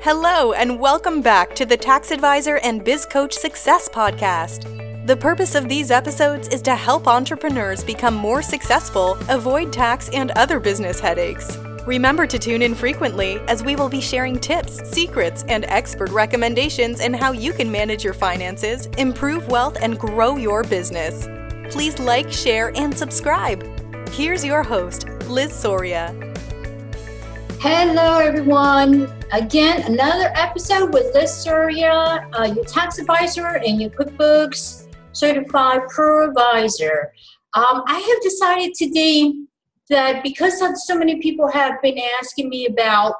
Hello, and welcome back to the Tax Advisor and Biz Coach Success Podcast. The purpose of these episodes is to help entrepreneurs become more successful, avoid tax and other business headaches. Remember to tune in frequently as we will be sharing tips, secrets, and expert recommendations in how you can manage your finances, improve wealth, and grow your business. Please like, share, and subscribe. Here's your host, Liz Soria. Hello, everyone. Again, another episode with Liz Soria, uh, your tax advisor and your QuickBooks certified pro advisor. Um, I have decided today that because so many people have been asking me about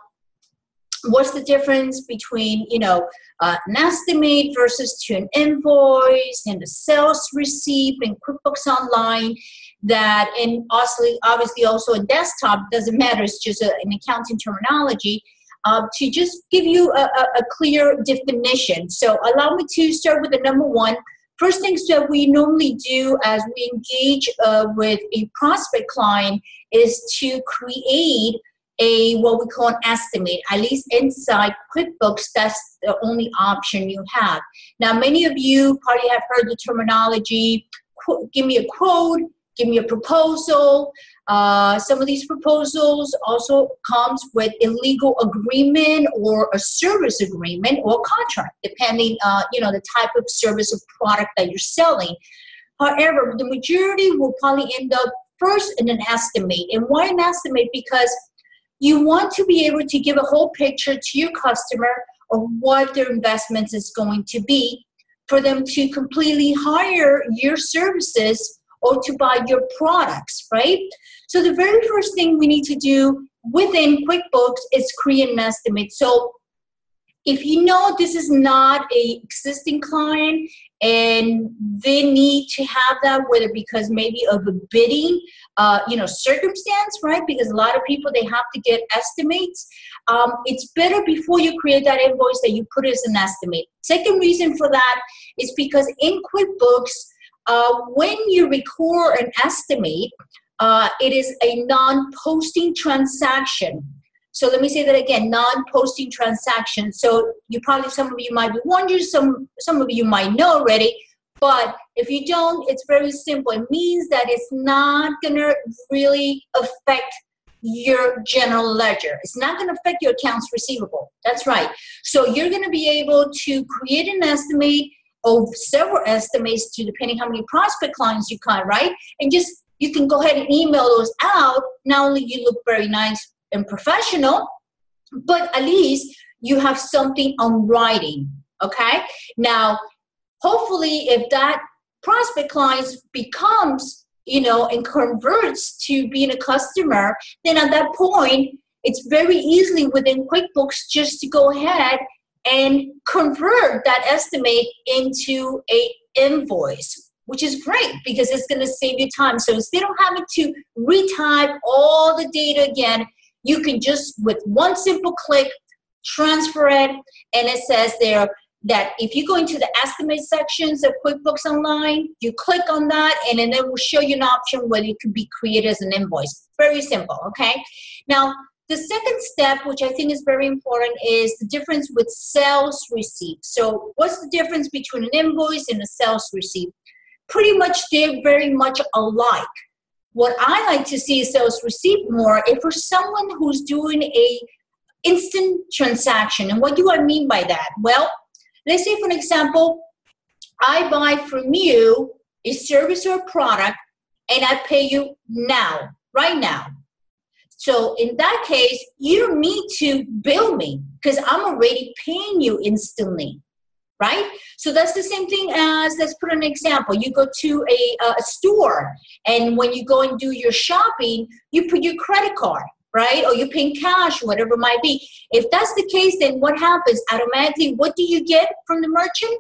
what's the difference between, you know, uh, an estimate versus to an invoice and a sales receipt and QuickBooks Online that and obviously obviously also a desktop doesn't matter it's just a, an accounting terminology um, to just give you a, a, a, clear definition. So allow me to start with the number one. First things that we normally do as we engage uh, with a prospect client is to create a what we call an estimate at least inside quickbooks that's the only option you have now many of you probably have heard the terminology give me a quote give me a proposal. Uh, some of these proposals also comes with a legal agreement or a service agreement or contract, depending, uh, you know, the type of service or product that you're selling. However, the majority will probably end up first in an estimate. And why an estimate? Because you want to be able to give a whole picture to your customer of what their investments is going to be for them to completely hire your services or to buy your products, right? So the very first thing we need to do within QuickBooks is create an estimate. So if you know this is not a existing client and they need to have that whether because maybe of a bidding uh, you know circumstance right? Because a lot of people they have to get estimates. Um, it's better before you create that invoice that you put it as an estimate. Second reason for that is because in quickbooks uh, when you record an estimate, uh, it is a non-posting transaction. So let me say that again, non-posting transaction. So you probably some of you might be wondering, some some of you might know already, but if you don't, it's very simple. It means that it's not gonna really affect your general ledger. It's not going to affect your accounts receivable. That's right. So you're going to be able to create an estimate of several estimates to depending how many prospect clients you got, right? And just you can go ahead and email those out. Not only you look very nice and professional, but at least you have something on writing. Okay. Now, hopefully, if that prospect client becomes you know and converts to being a customer, then at that point it's very easily within QuickBooks just to go ahead and convert that estimate into a invoice which is great because it's going to save you time so instead of having to retype all the data again you can just with one simple click transfer it and it says there that if you go into the estimate sections of QuickBooks Online, you click on that and then it will show you an option where it could be created as an invoice. Very simple, okay? Now, the second step, which I think is very important, is the difference with sales receipt. So, what's the difference between an invoice and a sales receipt? Pretty much they're very much alike. What I like to see is sales receipt more if for someone who's doing a instant transaction. And what do I mean by that? Well, let's say for example, I buy from you a service or a product and I pay you now, right now. So in that case, you don't need to bill me because I'm already paying you instantly, right? So that's the same thing as let's put an example. You go to a, a store, and when you go and do your shopping, you put your credit card, right? Or you pay in cash, whatever it might be. If that's the case, then what happens? Automatically, what do you get from the merchant?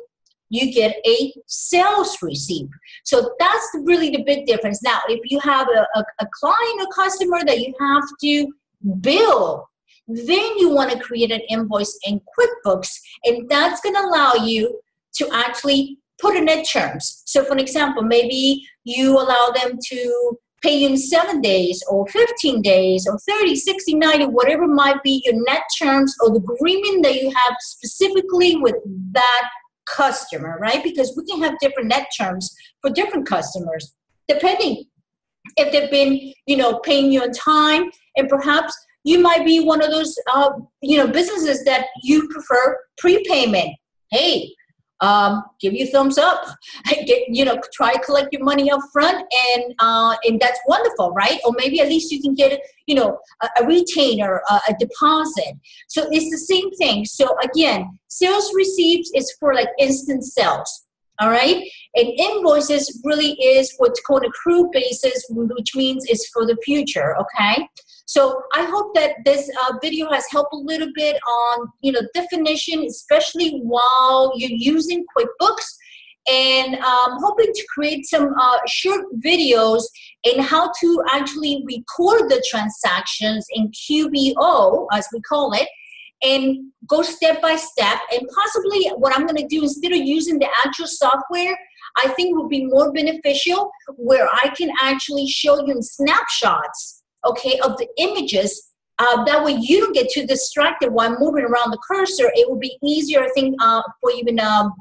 you get a sales receipt. So that's really the big difference. Now, if you have a, a, a client or customer that you have to bill, then you want to create an invoice in QuickBooks, and that's going to allow you to actually put in it terms. So, for example, maybe you allow them to pay you in seven days or 15 days or 30, 60, 90, whatever might be your net terms or the agreement that you have specifically with that customer, right? Because we can have different net terms for different customers, depending if they've been, you know, paying you on time and perhaps you might be one of those, uh, you know, businesses that you prefer prepayment. Hey, um, give you thumbs up. Get, you know, try collect your money up front, and uh, and that's wonderful, right? Or maybe at least you can get, you know, a, a retainer, a, a deposit. So it's the same thing. So again, sales receipts is for like instant sales. All right, and invoices really is what's called accrued basis, which means it's for the future. Okay, so I hope that this uh, video has helped a little bit on you know definition, especially while you're using QuickBooks, and um, hoping to create some uh, short videos in how to actually record the transactions in QBO, as we call it, and go step by step. And possibly, what I'm going to do instead of using the actual software. I think will be more beneficial where I can actually show you in snapshots okay, of the images. Uh, that way you don't get too distracted while moving around the cursor. It will be easier, I think, uh, for even um,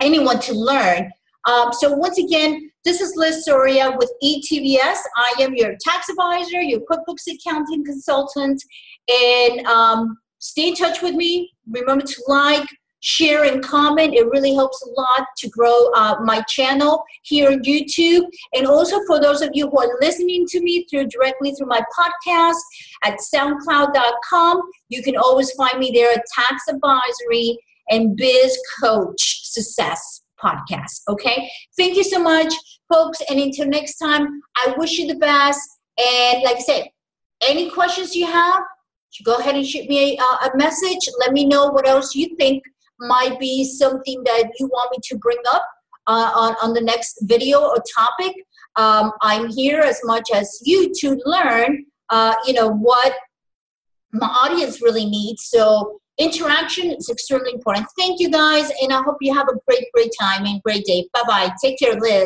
anyone to learn. Um, so once again, this is Liz Soria with ETVS. I am your tax advisor, your QuickBooks accounting consultant, and um, stay in touch with me. Remember to like, share and comment. It really helps a lot to grow uh, my channel here on YouTube. And also for those of you who are listening to me through directly through my podcast at soundcloud.com, you can always find me there at Tax Advisory and Biz Coach Success podcast. Okay. Thank you so much, folks. And until next time, I wish you the best. And like I said, any questions you have, go ahead and shoot me a, a message. Let me know what else you think might be something that you want me to bring up uh, on, on the next video or topic. Um, I'm here as much as you to learn, uh, you know, what my audience really needs. So interaction is extremely important. Thank you guys, and I hope you have a great, great time and great day. Bye bye. Take care, Liz.